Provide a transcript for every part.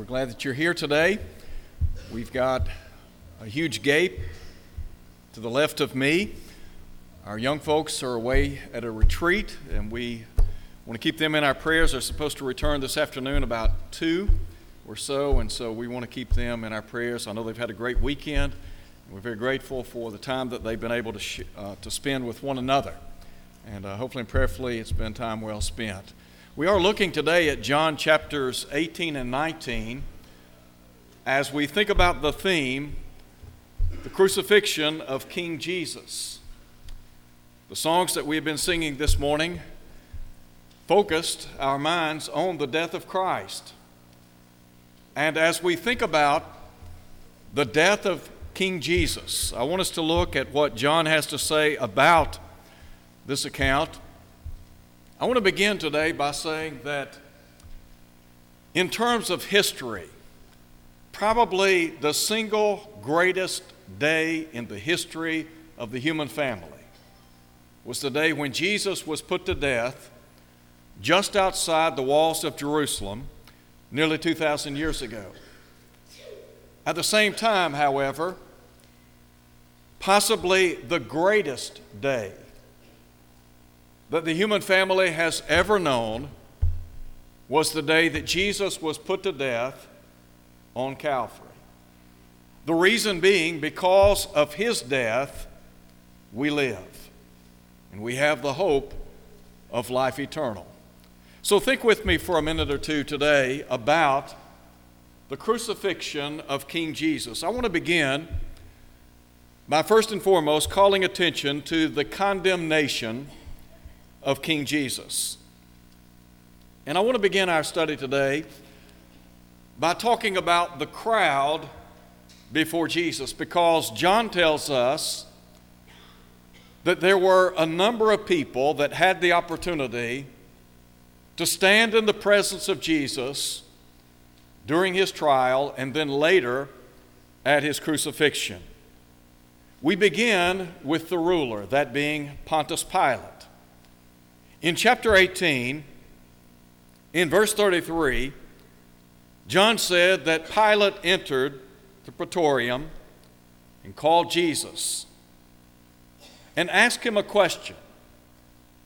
We're glad that you're here today. We've got a huge gate to the left of me. Our young folks are away at a retreat, and we want to keep them in our prayers. They're supposed to return this afternoon about 2 or so, and so we want to keep them in our prayers. I know they've had a great weekend. And we're very grateful for the time that they've been able to, sh- uh, to spend with one another. And uh, hopefully and prayerfully, it's been time well spent. We are looking today at John chapters 18 and 19 as we think about the theme, the crucifixion of King Jesus. The songs that we have been singing this morning focused our minds on the death of Christ. And as we think about the death of King Jesus, I want us to look at what John has to say about this account I want to begin today by saying that, in terms of history, probably the single greatest day in the history of the human family was the day when Jesus was put to death just outside the walls of Jerusalem nearly 2,000 years ago. At the same time, however, possibly the greatest day that the human family has ever known was the day that Jesus was put to death on Calvary. The reason being, because of his death, we live. And we have the hope of life eternal. So think with me for a minute or two today about the crucifixion of King Jesus. I want to begin by first and foremost calling attention to the condemnation of King Jesus. And I want to begin our study today by talking about the crowd before Jesus because John tells us that there were a number of people that had the opportunity to stand in the presence of Jesus during his trial and then later at his crucifixion. We begin with the ruler, that being Pontius Pilate. In chapter 18, in verse 33, John said that Pilate entered the praetorium and called Jesus and asked him a question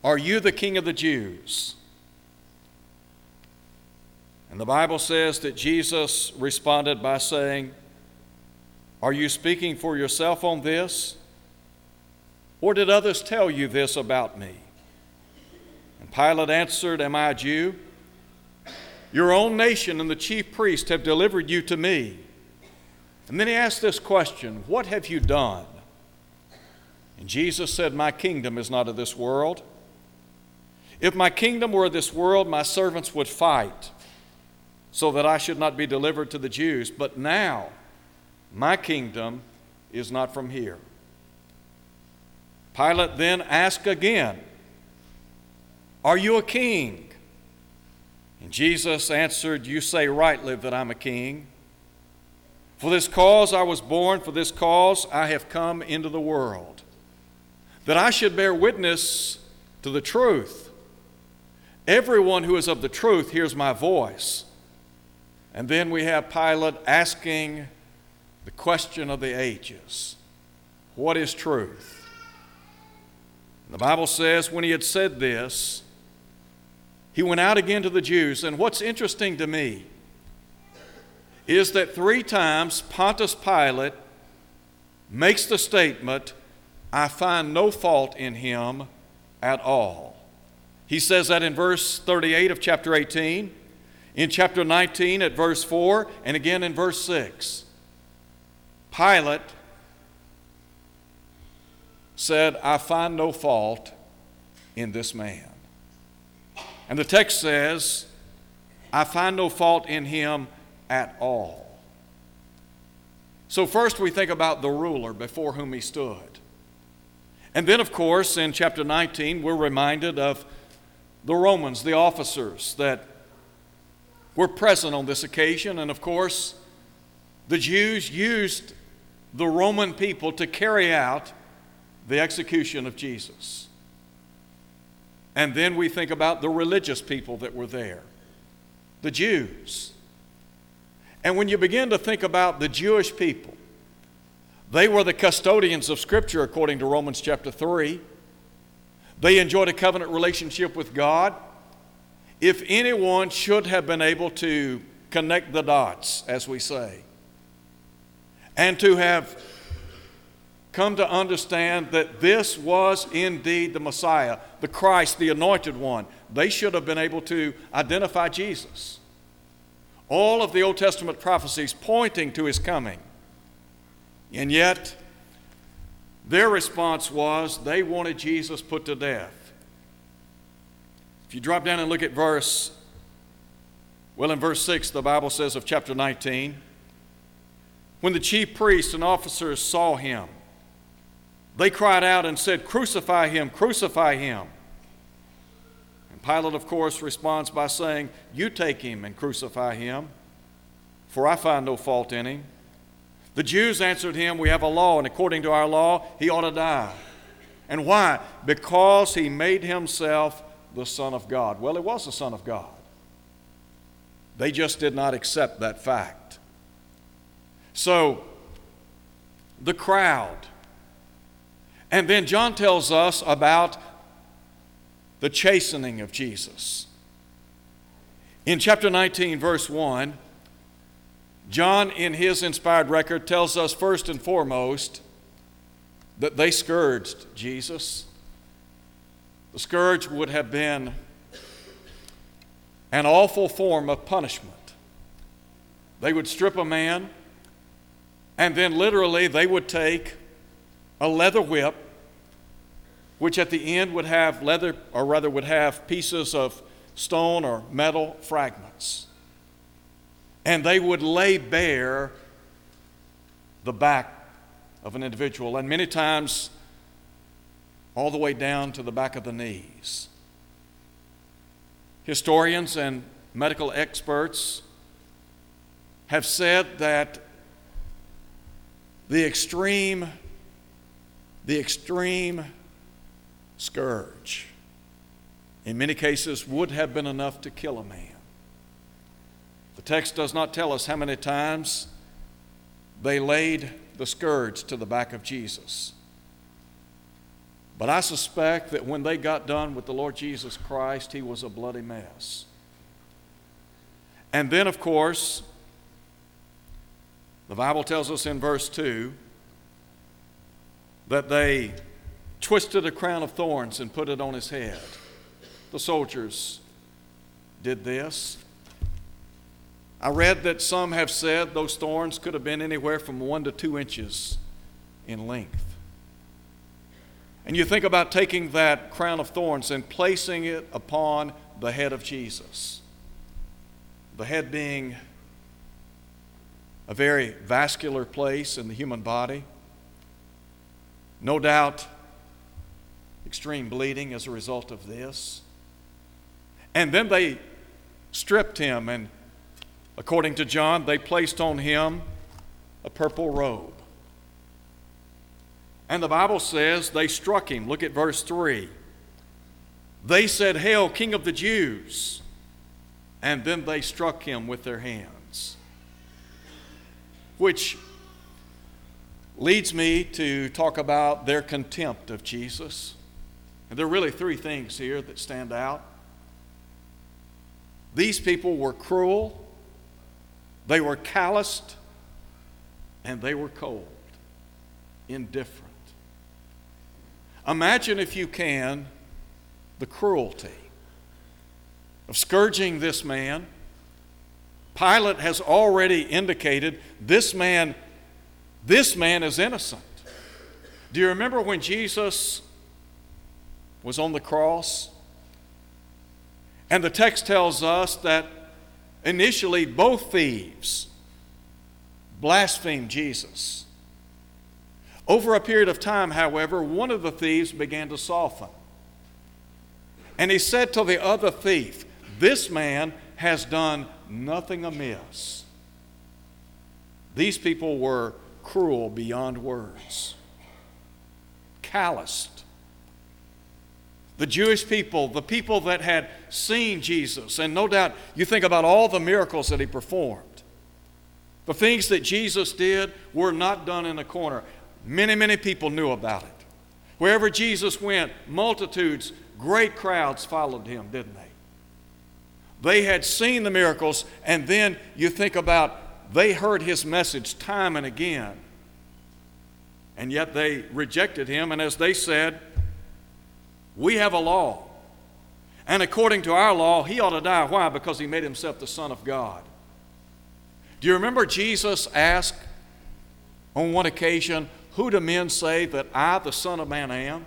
Are you the king of the Jews? And the Bible says that Jesus responded by saying, Are you speaking for yourself on this? Or did others tell you this about me? Pilate answered, Am I a Jew? Your own nation and the chief priest have delivered you to me. And then he asked this question What have you done? And Jesus said, My kingdom is not of this world. If my kingdom were of this world, my servants would fight so that I should not be delivered to the Jews. But now, my kingdom is not from here. Pilate then asked again, are you a king? And Jesus answered, You say rightly that I'm a king. For this cause I was born, for this cause I have come into the world, that I should bear witness to the truth. Everyone who is of the truth hears my voice. And then we have Pilate asking the question of the ages What is truth? And the Bible says, when he had said this, he went out again to the Jews. And what's interesting to me is that three times Pontius Pilate makes the statement, I find no fault in him at all. He says that in verse 38 of chapter 18, in chapter 19 at verse 4, and again in verse 6. Pilate said, I find no fault in this man. And the text says, I find no fault in him at all. So, first we think about the ruler before whom he stood. And then, of course, in chapter 19, we're reminded of the Romans, the officers that were present on this occasion. And of course, the Jews used the Roman people to carry out the execution of Jesus. And then we think about the religious people that were there, the Jews. And when you begin to think about the Jewish people, they were the custodians of Scripture according to Romans chapter 3. They enjoyed a covenant relationship with God. If anyone should have been able to connect the dots, as we say, and to have come to understand that this was indeed the Messiah, the Christ, the anointed one, they should have been able to identify Jesus. All of the Old Testament prophecies pointing to his coming. And yet, their response was they wanted Jesus put to death. If you drop down and look at verse, well, in verse 6, the Bible says of chapter 19, when the chief priests and officers saw him, they cried out and said, Crucify him, crucify him. And Pilate, of course, responds by saying, You take him and crucify him, for I find no fault in him. The Jews answered him, We have a law, and according to our law, he ought to die. And why? Because he made himself the Son of God. Well, he was the Son of God. They just did not accept that fact. So, the crowd. And then John tells us about the chastening of Jesus. In chapter 19, verse 1, John, in his inspired record, tells us first and foremost that they scourged Jesus. The scourge would have been an awful form of punishment. They would strip a man, and then literally they would take a leather whip, which at the end would have leather, or rather would have pieces of stone or metal fragments and they would lay bare the back of an individual, and many times all the way down to the back of the knees. Historians and medical experts have said that the extreme, the extreme scourge, in many cases, would have been enough to kill a man. The text does not tell us how many times they laid the scourge to the back of Jesus. But I suspect that when they got done with the Lord Jesus Christ, he was a bloody mess. And then, of course, the Bible tells us in verse 2 that they twisted a crown of thorns and put it on his head. The soldiers did this. I read that some have said those thorns could have been anywhere from one to two inches in length. And you think about taking that crown of thorns and placing it upon the head of Jesus. The head being a very vascular place in the human body. No doubt, extreme bleeding as a result of this. And then they stripped him and According to John, they placed on him a purple robe. And the Bible says they struck him. Look at verse 3. They said, Hail, King of the Jews! And then they struck him with their hands. Which leads me to talk about their contempt of Jesus. And there are really three things here that stand out. These people were cruel, they were calloused and they were cold, indifferent. Imagine, if you can, the cruelty of scourging this man. Pilate has already indicated this man, this man is innocent. Do you remember when Jesus was on the cross? And the text tells us that Initially, both thieves blasphemed Jesus. Over a period of time, however, one of the thieves began to soften. And he said to the other thief, This man has done nothing amiss. These people were cruel beyond words, calloused the Jewish people, the people that had seen Jesus, and no doubt you think about all the miracles that he performed. The things that Jesus did were not done in a corner. Many, many people knew about it. Wherever Jesus went, multitudes, great crowds followed him, didn't they? They had seen the miracles, and then you think about they heard his message time and again. And yet they rejected him, and as they said, We have a law. And according to our law, he ought to die. Why? Because he made himself the Son of God. Do you remember Jesus asked on one occasion, Who do men say that I, the Son of Man, am?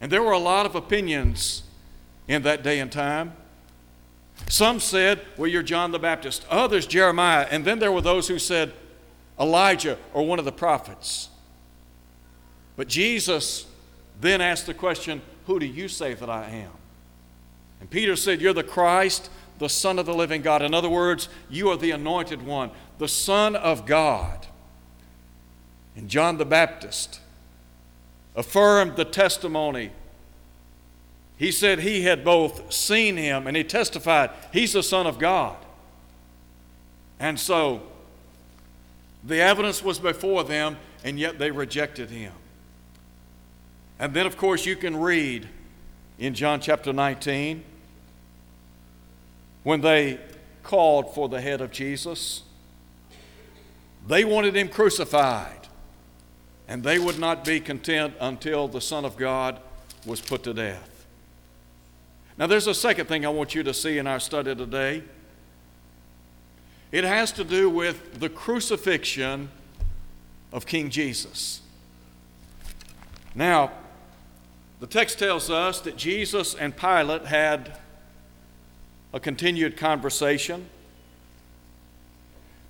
And there were a lot of opinions in that day and time. Some said, Well, you're John the Baptist. Others, Jeremiah. And then there were those who said, Elijah or one of the prophets. But Jesus then asked the question, Who do you say that I am? And Peter said, You're the Christ, the Son of the living God. In other words, you are the anointed one, the Son of God. And John the Baptist affirmed the testimony. He said he had both seen him and he testified he's the Son of God. And so the evidence was before them, and yet they rejected him. And then, of course, you can read in John chapter 19 when they called for the head of Jesus. They wanted him crucified, and they would not be content until the Son of God was put to death. Now, there's a second thing I want you to see in our study today. It has to do with the crucifixion of King Jesus. Now, the text tells us that Jesus and Pilate had a continued conversation.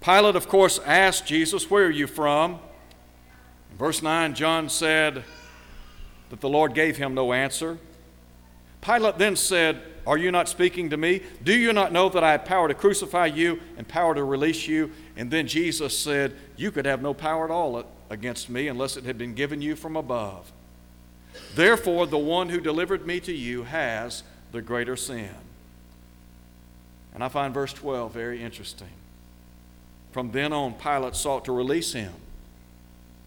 Pilate, of course, asked Jesus, Where are you from? In verse 9, John said that the Lord gave him no answer. Pilate then said, Are you not speaking to me? Do you not know that I have power to crucify you and power to release you? And then Jesus said, You could have no power at all against me unless it had been given you from above. Therefore, the one who delivered me to you has the greater sin. And I find verse 12 very interesting. From then on, Pilate sought to release him.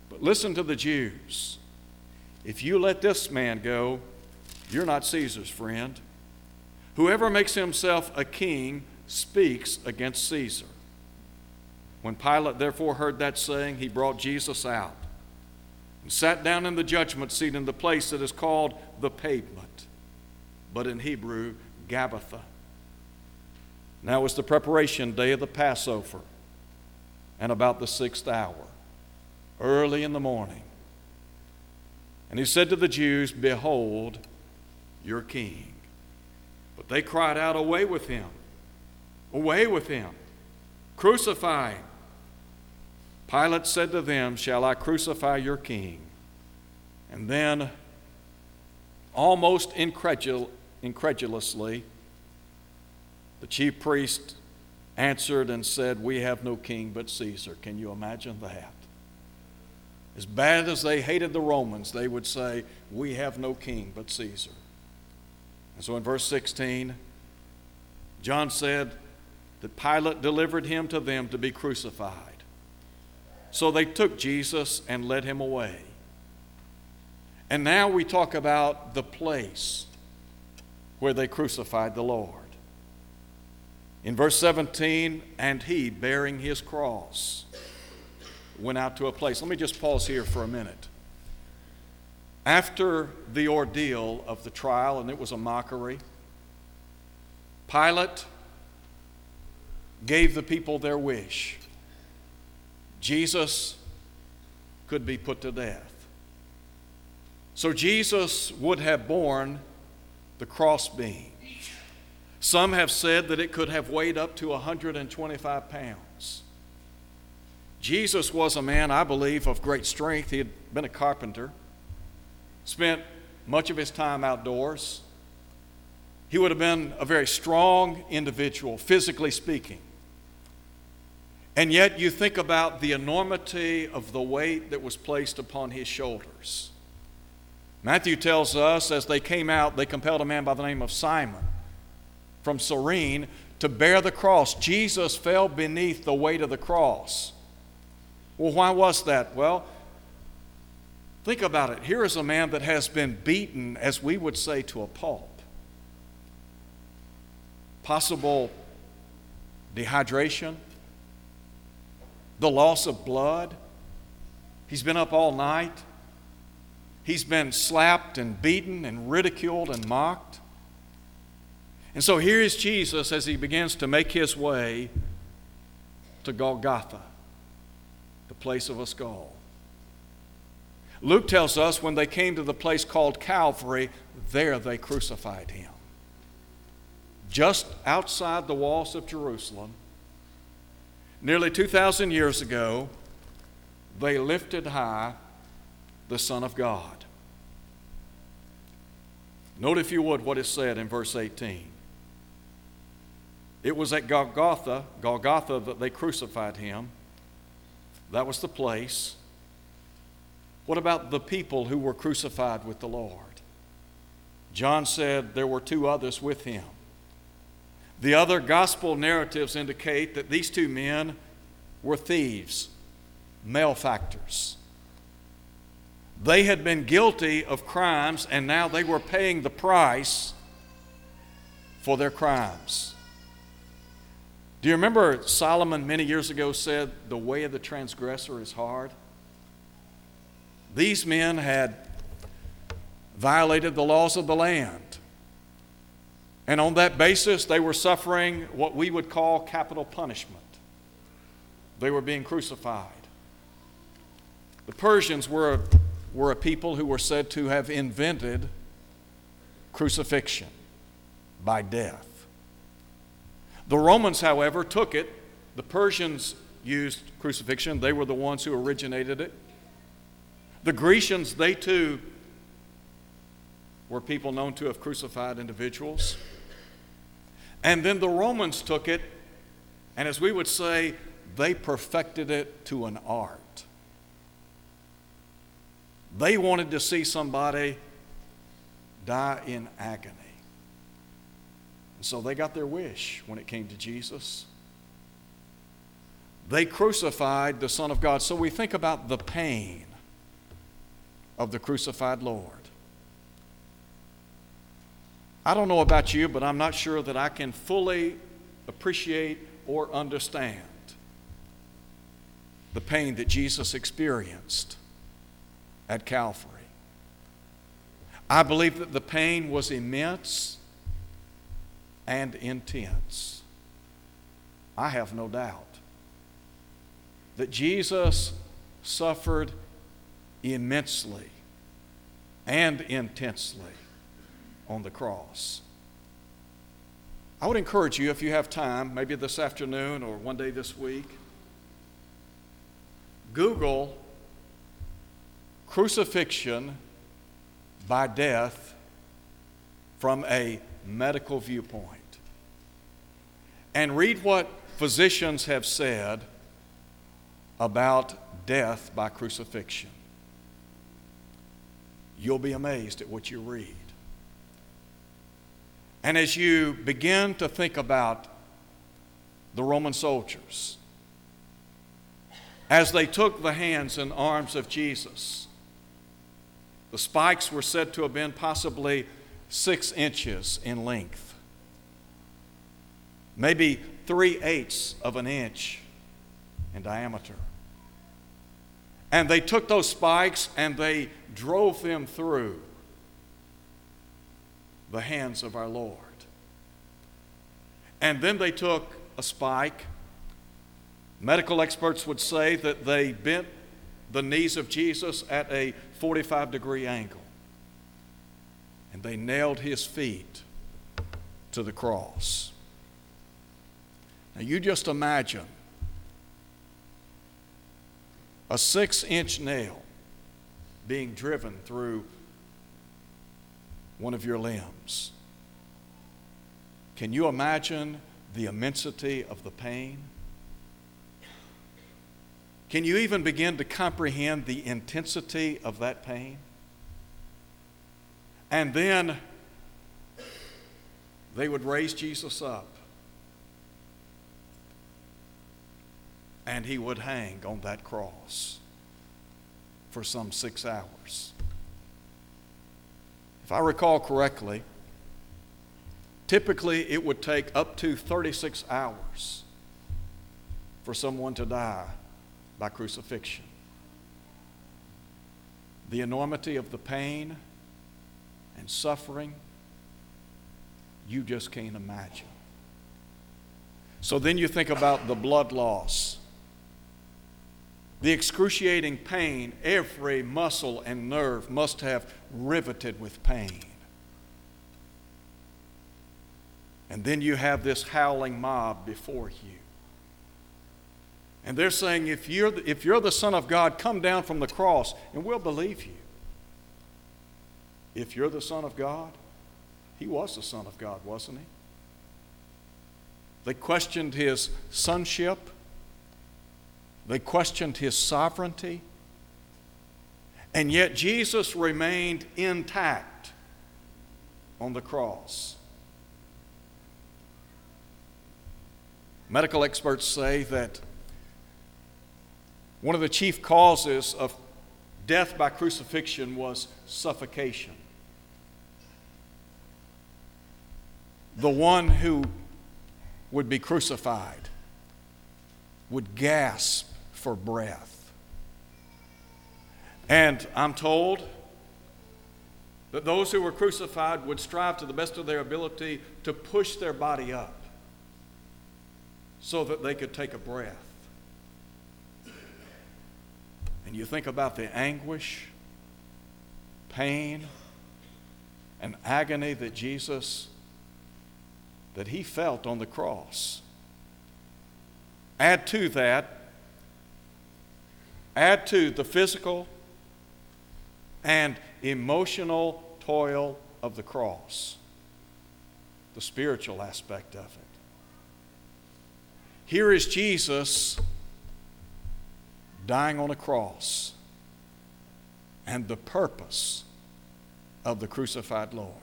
But listen to the Jews. If you let this man go, you're not Caesar's friend. Whoever makes himself a king speaks against Caesar. When Pilate therefore heard that saying, he brought Jesus out and sat down in the judgment seat in the place that is called the pavement, but in Hebrew, Gabbatha. Now was the preparation day of the Passover, and about the sixth hour, early in the morning. And he said to the Jews, Behold, your king. But they cried out, Away with him! Away with him! Crucify him! Pilate said to them, Shall I crucify your king? And then, almost incredul- incredulously, the chief priest answered and said, We have no king but Caesar. Can you imagine that? As bad as they hated the Romans, they would say, We have no king but Caesar. And so in verse 16, John said that Pilate delivered him to them to be crucified. So they took Jesus and led him away. And now we talk about the place where they crucified the Lord. In verse 17, and he, bearing his cross, went out to a place. Let me just pause here for a minute. After the ordeal of the trial, and it was a mockery, Pilate gave the people their wish. Jesus could be put to death. So Jesus would have borne the crossbeam. Some have said that it could have weighed up to 125 pounds. Jesus was a man, I believe, of great strength. He had been a carpenter, spent much of his time outdoors. He would have been a very strong individual, physically speaking. And yet, you think about the enormity of the weight that was placed upon his shoulders. Matthew tells us as they came out, they compelled a man by the name of Simon from Cyrene to bear the cross. Jesus fell beneath the weight of the cross. Well, why was that? Well, think about it. Here is a man that has been beaten, as we would say, to a pulp. Possible dehydration, the loss of blood. He's been up all night. He's been slapped and beaten and ridiculed and mocked. And so here is Jesus as he begins to make his way to Golgotha, the place of a skull. Luke tells us when they came to the place called Calvary, there they crucified him. Just outside the walls of Jerusalem, nearly 2,000 years ago, they lifted high the Son of God. Note, if you would, what is said in verse 18. It was at Golgotha, Golgotha that they crucified him. That was the place. What about the people who were crucified with the Lord? John said there were two others with him. The other gospel narratives indicate that these two men were thieves, malefactors. They had been guilty of crimes and now they were paying the price for their crimes. Do you remember Solomon many years ago said, The way of the transgressor is hard? These men had violated the laws of the land. And on that basis, they were suffering what we would call capital punishment. They were being crucified. The Persians were a, were a people who were said to have invented crucifixion by death. The Romans, however, took it. The Persians used crucifixion, they were the ones who originated it. The Grecians, they too were people known to have crucified individuals. And then the Romans took it, and as we would say, they perfected it to an art. They wanted to see somebody die in agony. And so they got their wish when it came to Jesus. They crucified the Son of God. So we think about the pain of the crucified Lord. I don't know about you, but I'm not sure that I can fully appreciate or understand the pain that Jesus experienced at Calvary. I believe that the pain was immense and intense. I have no doubt that Jesus suffered immensely and intensely on the cross. I would encourage you, if you have time, maybe this afternoon or one day this week, Google crucifixion by death from a medical viewpoint and read what physicians have said about death by crucifixion. You'll be amazed at what you read. And as you begin to think about the Roman soldiers, as they took the hands and arms of Jesus, the spikes were said to have been possibly six inches in length maybe three eighths of an inch in diameter. And they took those spikes and they drove them through the hands of our Lord. And then they took a spike. Medical experts would say that they bent the knees of Jesus at a 45 degree angle. And they nailed his feet to the cross. Now, you just imagine a six inch nail being driven through one of your limbs. Can you imagine the immensity of the pain? Can you even begin to comprehend the intensity of that pain? And then they would raise Jesus up and he would hang on that cross for some six hours. If I recall correctly, typically it would take up to 36 hours for someone to die by crucifixion. The enormity of the pain and suffering, you just can't imagine. So then you think about the blood loss, the excruciating pain, every muscle and nerve must have riveted with pain. And then you have this howling mob before you. And they're saying, if you're, the, if you're the Son of God, come down from the cross and we'll believe you. If you're the Son of God, he was the Son of God, wasn't he? They questioned his sonship, they questioned his sovereignty, and yet Jesus remained intact on the cross. Medical experts say that one of the chief causes of death by crucifixion was suffocation. The one who would be crucified would gasp for breath. And I'm told that those who were crucified would strive to the best of their ability to push their body up so that they could take a breath. And you think about the anguish, pain, and agony that Jesus that he felt on the cross. Add to that, add to the physical and emotional toil of the cross, the spiritual aspect of it. Here is Jesus dying on a cross and the purpose of the crucified Lord.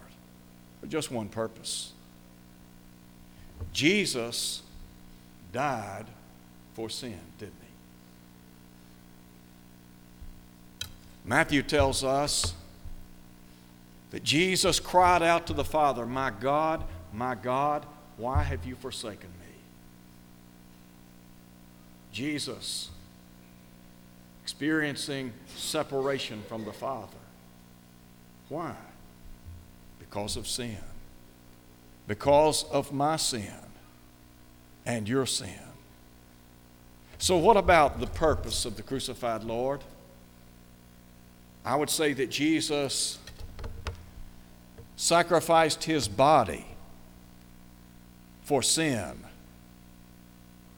Just one purpose Jesus died for sin, didn't he? Matthew tells us that Jesus cried out to the Father, My God, my God, why have you forsaken me? Jesus experiencing separation from the Father. Why? Because of sin because of my sin and your sin. So, what about the purpose of the crucified Lord? I would say that Jesus sacrificed his body for sin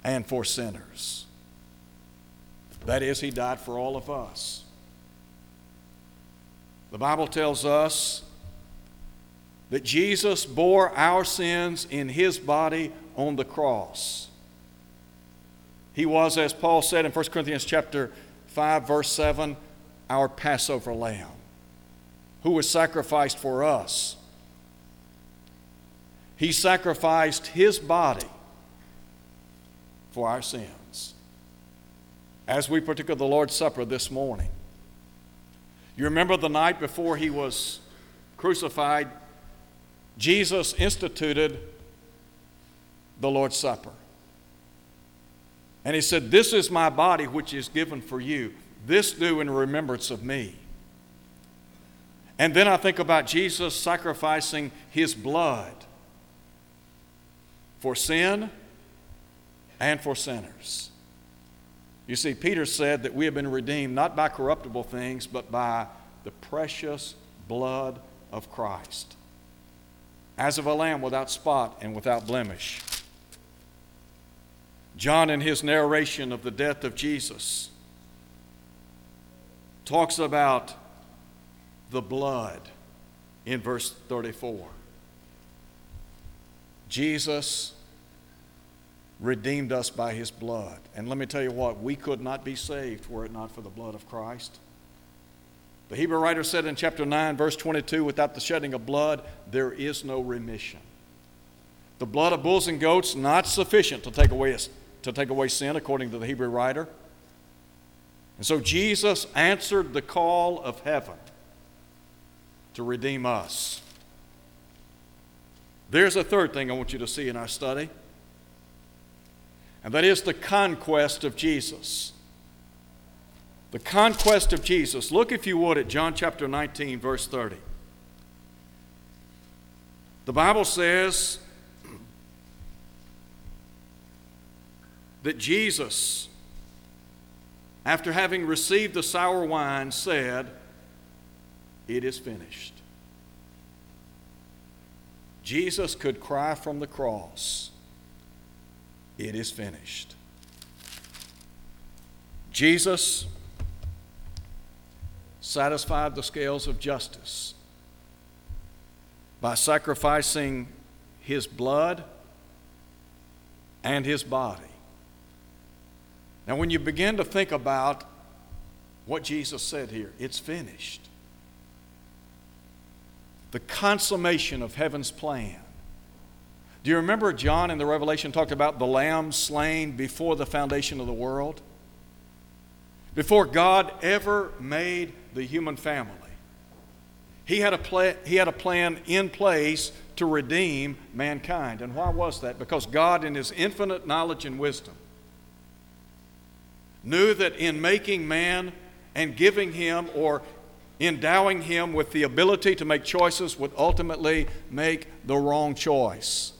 and for sinners. That is, he died for all of us. The Bible tells us that Jesus bore our sins in his body on the cross. He was, as Paul said in 1 Corinthians chapter 5, verse 7, our Passover lamb, who was sacrificed for us. He sacrificed his body for our sins. As we partook of the Lord's Supper this morning, you remember the night before he was crucified, Jesus instituted the Lord's Supper. And he said, This is my body which is given for you. This do in remembrance of me. And then I think about Jesus sacrificing his blood for sin and for sinners. You see, Peter said that we have been redeemed not by corruptible things, but by the precious blood of Christ as of a lamb without spot and without blemish. John, in his narration of the death of Jesus, talks about the blood in verse 34. Jesus redeemed us by his blood. And let me tell you what, we could not be saved were it not for the blood of Christ. The Hebrew writer said in chapter 9, verse 22 without the shedding of blood, there is no remission. The blood of bulls and goats not sufficient to take away, to take away sin, according to the Hebrew writer. And so Jesus answered the call of heaven to redeem us. There's a third thing I want you to see in our study, and that is the conquest of Jesus. The conquest of Jesus. Look, if you would, at John chapter 19, verse 30. The Bible says that Jesus, after having received the sour wine, said, It is finished. Jesus could cry from the cross, It is finished. Jesus satisfied the scales of justice by sacrificing his blood and his body. Now, when you begin to think about what Jesus said here, it's finished. The consummation of heaven's plan. Do you remember John in the Revelation talked about the lamb slain before the foundation of the world? Before God ever made the human family. He had, a he had a plan in place to redeem mankind. And why was that? Because God, in His infinite knowledge and wisdom, knew that in making man and giving him or endowing him with the ability to make choices would ultimately make the wrong choice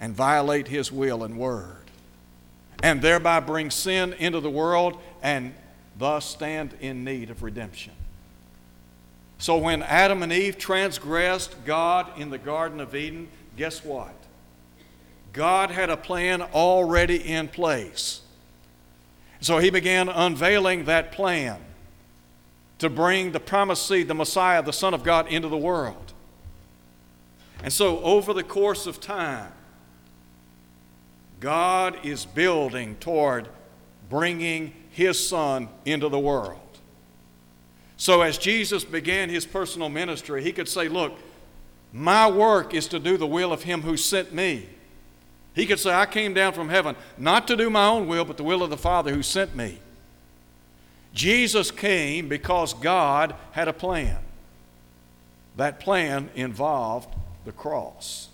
and violate his will and word, and thereby bring sin into the world and thus stand in need of redemption. So when Adam and Eve transgressed God in the Garden of Eden, guess what? God had a plan already in place. So he began unveiling that plan to bring the promised seed, the Messiah, the Son of God, into the world. And so, over the course of time, God is building toward bringing his son into the world. So, as Jesus began his personal ministry, he could say, Look, my work is to do the will of him who sent me. He could say, I came down from heaven not to do my own will, but the will of the Father who sent me. Jesus came because God had a plan. That plan involved the cross.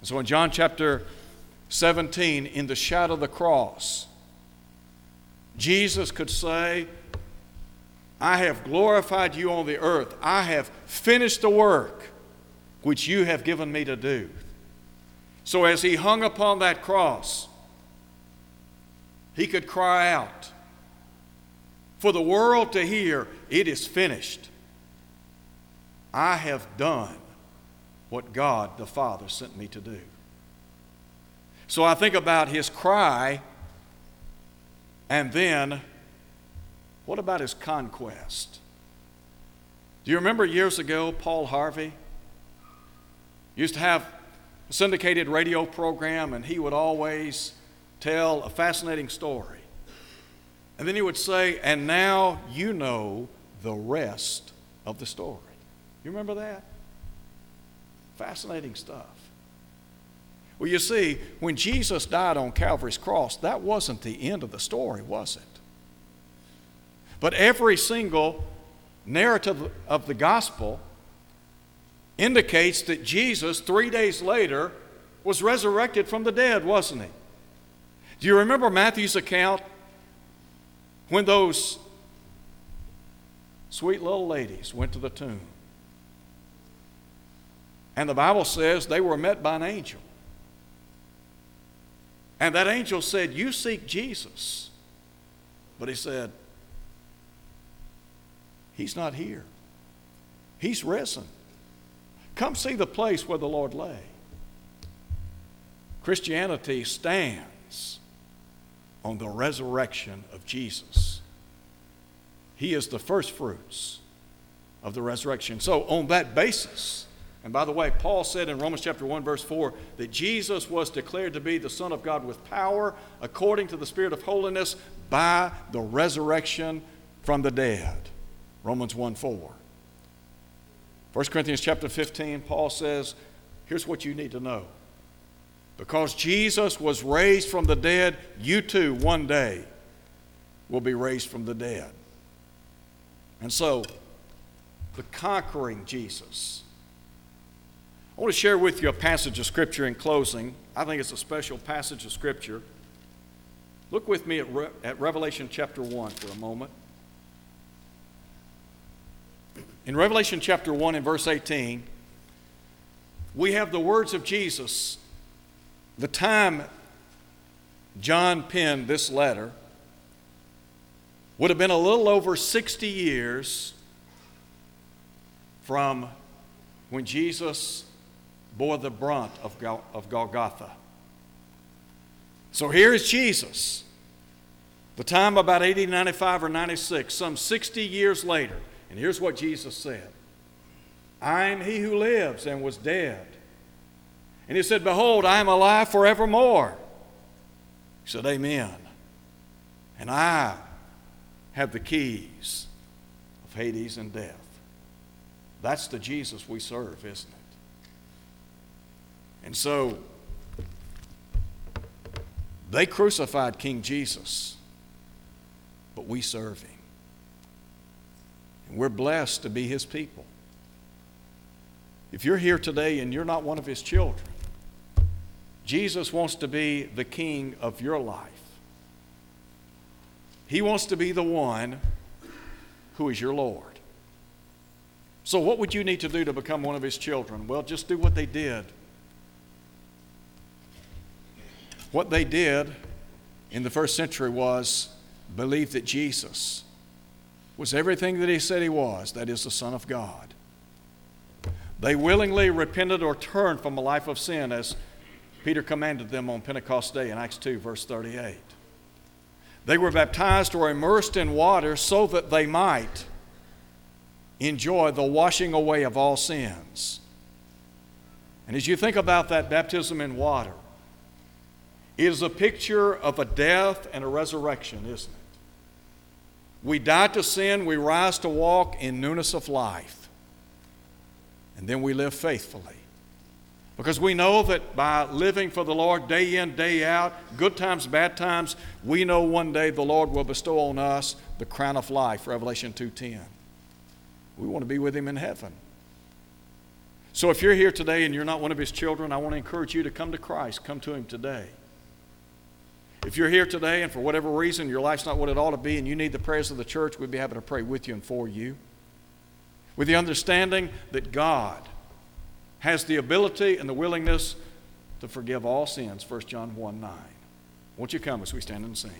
So in John chapter 17, in the shadow of the cross, Jesus could say, I have glorified you on the earth. I have finished the work which you have given me to do. So as he hung upon that cross, he could cry out for the world to hear, It is finished. I have done what God the Father sent me to do. So I think about his cry and then, what about his conquest? Do you remember years ago, Paul Harvey used to have syndicated radio program, and he would always tell a fascinating story. And then he would say, And now you know the rest of the story. You remember that? Fascinating stuff. Well, you see, when Jesus died on Calvary's cross, that wasn't the end of the story, was it? But every single narrative of the gospel indicates that Jesus, three days later, was resurrected from the dead, wasn't he? Do you remember Matthew's account when those sweet little ladies went to the tomb? And the Bible says they were met by an angel. And that angel said, You seek Jesus. But he said, He's not here. He's risen. Come see the place where the Lord lay. Christianity stands on the resurrection of Jesus. He is the first fruits of the resurrection. So, on that basis, and by the way, Paul said in Romans chapter 1 verse 4 that Jesus was declared to be the son of God with power according to the spirit of holiness by the resurrection from the dead. Romans 1 4. 1 Corinthians chapter 15 Paul says, here's what you need to know. Because Jesus was raised from the dead, you too, one day, will be raised from the dead. And so, the conquering Jesus. I want to share with you a passage of Scripture in closing. I think it's a special passage of Scripture. Look with me at, Re- at Revelation chapter 1 for a moment. In Revelation chapter 1 and verse 18, we have the words of Jesus. The time John penned this letter would have been a little over 60 years from when Jesus bore the brunt of, of Golgotha. So here is Jesus. The time about 80, 95, or 96, some 60 years later. And here's what Jesus said I am he who lives and was dead. And he said, Behold, I am alive forevermore. He said, Amen. And I have the keys of Hades and death. That's the Jesus we serve, isn't it? And so, they crucified King Jesus, but we serve him. We're blessed to be his people. If you're here today and you're not one of his children, Jesus wants to be the king of your life. He wants to be the one who is your Lord. So, what would you need to do to become one of his children? Well, just do what they did. What they did in the first century was believe that Jesus was everything that he said he was, that is, the Son of God. They willingly repented or turned from a life of sin as Peter commanded them on Pentecost Day in Acts 2, verse 38. They were baptized or immersed in water so that they might enjoy the washing away of all sins. And as you think about that baptism in water, it is a picture of a death and a resurrection, isn't it? We die to sin, we rise to walk in newness of life, and then we live faithfully. Because we know that by living for the Lord day in, day out, good times, bad times, we know one day the Lord will bestow on us the crown of life, Revelation 2:10. We want to be with him in heaven. So if you're here today and you're not one of his children, I want to encourage you to come to Christ. Come to him today. If you're here today and for whatever reason your life's not what it ought to be and you need the prayers of the church, we'd be happy to pray with you and for you. With the understanding that God has the ability and the willingness to forgive all sins, 1 John 1 9. Won't you come as we stand and sing?